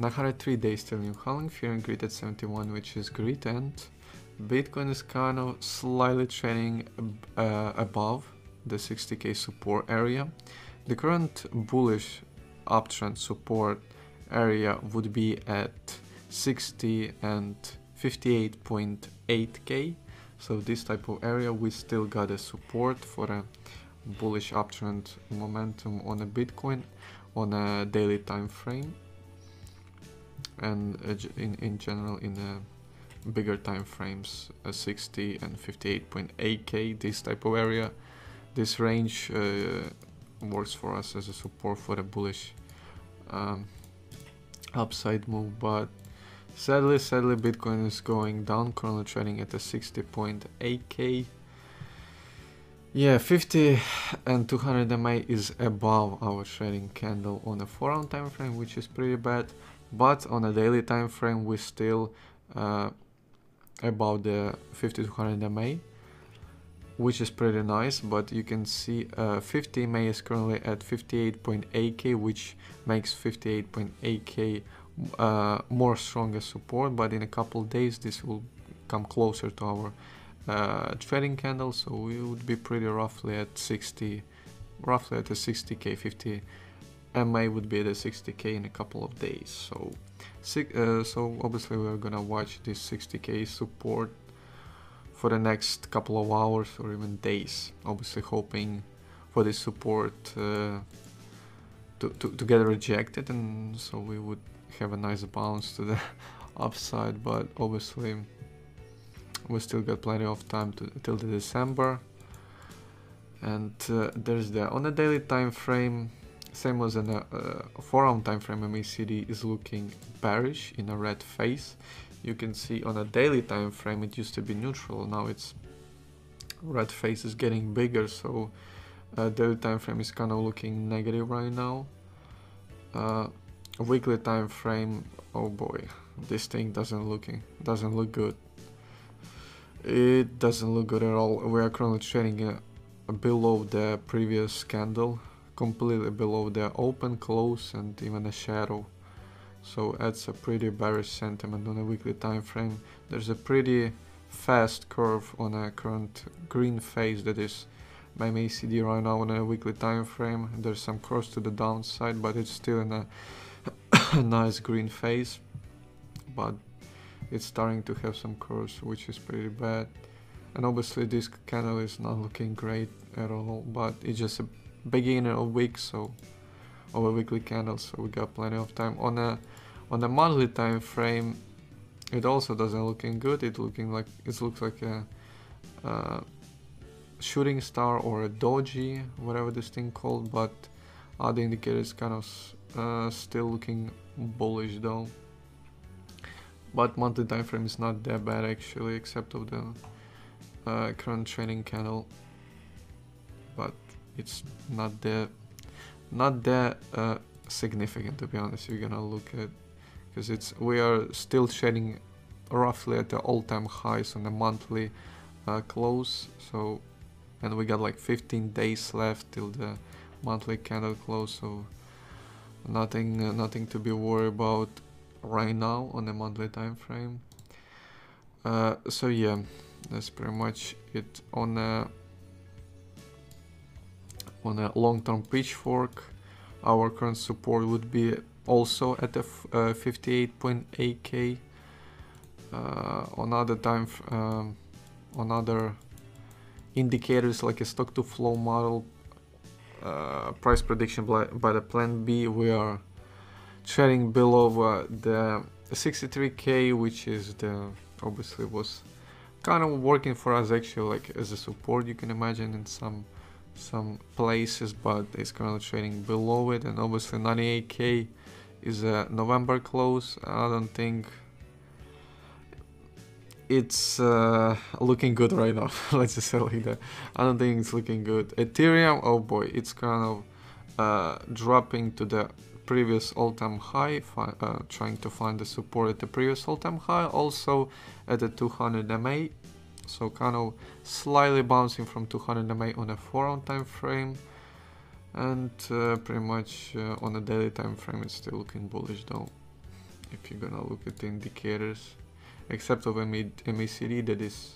903 days still New halving, Fear and Greed at 71, which is great, and Bitcoin is kind of slightly trading uh, above the 60k support area. The current bullish uptrend support area would be at 60 and 58.8k. So this type of area we still got a support for a bullish uptrend momentum on a Bitcoin on a daily time frame and in, in general in a bigger time frames uh, 60 and 58.8k this type of area. This range uh, works for us as a support for a bullish um, upside move but sadly sadly bitcoin is going down currently trading at a 60.8k yeah 50 and 200 ma is above our trading candle on a 4 hour time frame which is pretty bad but on a daily time frame we still uh, about the 50 to 100 ma which is pretty nice but you can see uh, 50 ma is currently at 58.8k which makes 58.8k uh, more stronger support. But in a couple days this will come closer to our uh, trading candle. So we would be pretty roughly at 60 roughly at a 60k 50 MA would be at 60k in a couple of days. So, uh, so obviously we're gonna watch this 60k support for the next couple of hours or even days. Obviously hoping for this support uh, to, to, to get rejected and so we would have a nice bounce to the upside but obviously we still got plenty of time to, till the December and uh, there's the on a daily time frame same as in a, uh, 4 hour time frame MACD is looking bearish in a red phase. You can see on a daily time frame it used to be neutral, now it's red phase is getting bigger, so uh, daily time frame is kind of looking negative right now. Uh, weekly time frame, oh boy, this thing doesn't looking doesn't look good. It doesn't look good at all. We are currently trading uh, below the previous candle completely below the open, close and even a shadow. So that's a pretty bearish sentiment on a weekly time frame. There's a pretty fast curve on a current green phase that is my MACD right now on a weekly time frame. There's some curves to the downside, but it's still in a nice green phase. But it's starting to have some curves, which is pretty bad. And obviously this candle is not looking great at all, but it's just a beginning of week so of a weekly candle so we got plenty of time. On a on a monthly time frame it also doesn't looking good. It looking like it looks like a, a shooting star or a doji whatever this thing called but other indicators kind of uh, still looking bullish though. But monthly time frame is not that bad actually except of the uh, current trading candle. But it's not that not that uh, significant to be honest you're gonna look at because it's we are still trading roughly at the all-time highs on the monthly uh, close so and we got like 15 days left till the monthly candle close so nothing uh, nothing to be worried about right now on the monthly time frame. Uh, so yeah that's pretty much it on a on a long-term pitchfork. Our current support would be also at the uh, 58.8k uh, on other time um, on other indicators like a stock to flow model uh, price prediction by, by, the plan B. We are trading below uh, the 63k which is the obviously was kind of working for us actually like as a support. You can imagine in some some places but it's currently trading below it. And obviously 98k is a November close. I don't think it's uh, looking good right now let's just say like that. I don't think it's looking good. Ethereum oh boy it's kind of uh, dropping to the previous all-time high uh, trying to find the support at the previous all-time high. Also at the 200 MA so kind of slightly bouncing from 200 MA on a 4 hour time frame. And uh, pretty much uh, on a daily time frame it's still looking bullish though if you're gonna look at the indicators. Except of MACD that is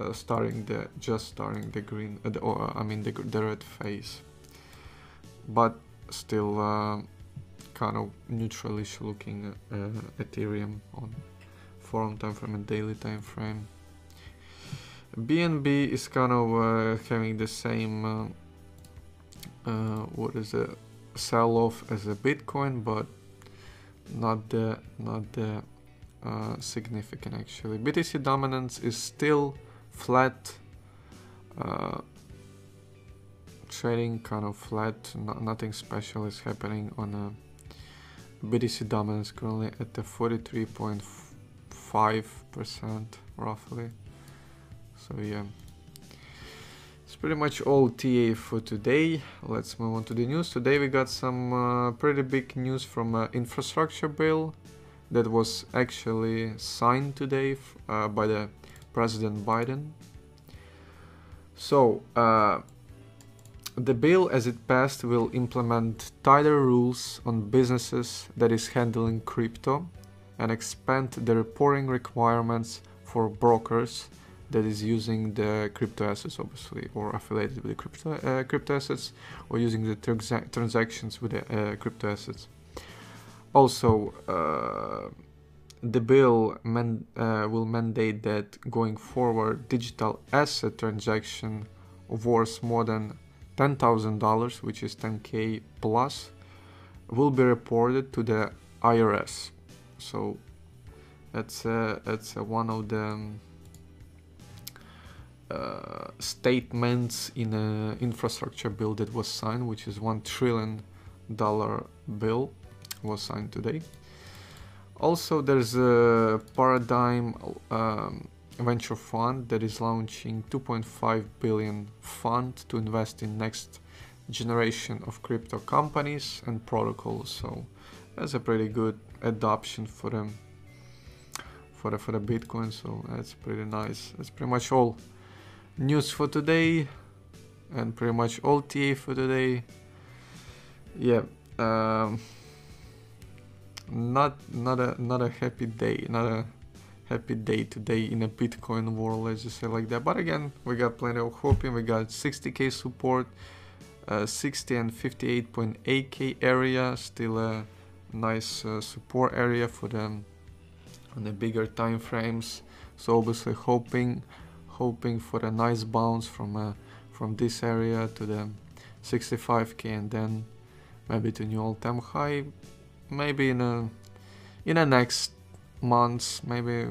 uh, starting the just starting the green uh, the, or I mean the, the red phase. But still uh, kind of neutralish looking uh, Ethereum on forum time frame and daily time frame BNB is kind of uh, having the same uh, uh, what is it sell off as a Bitcoin but not the not the uh, significant actually. BTC dominance is still flat. Trading kind of flat. No, nothing special is happening on a BTC dominance currently at the 43.5% roughly. So yeah. It's pretty much all TA for today. Let's move on to the news. Today we got some uh, pretty big news from uh, infrastructure bill that was actually signed today uh, by the President Biden. So, uh, the bill as it passed will implement tighter rules on businesses that is handling crypto and expand the reporting requirements for brokers that is using the crypto assets obviously or affiliated with the crypto, uh, crypto assets or using the transa transactions with the uh, crypto assets. Also, uh, the bill man, uh, will mandate that going forward, digital asset transaction worth more than $10,000, which is 10k plus, will be reported to the IRS. So that's uh, that's uh, one of the um, uh, statements in an infrastructure bill that was signed, which is one trillion dollar bill was signed today. Also, there's a Paradigm um, venture fund that is launching 2.5 billion fund to invest in next generation of crypto companies and protocols. So that's a pretty good adoption for them for the for the Bitcoin. So that's pretty nice. That's pretty much all news for today and pretty much all TA for today. Yeah. Um, not not a not a happy day, not a happy day today in a Bitcoin world, let's just say like that. But again, we got plenty of hoping. We got 60k support, uh, 60 and 58.8k area, still a nice uh, support area for them on the bigger time frames. So obviously hoping hoping for a nice bounce from uh, from this area to the 65k and then maybe to new all-time high maybe in a in the next months maybe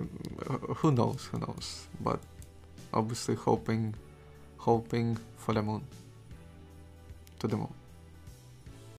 who knows who knows but obviously hoping hoping for the moon to the moon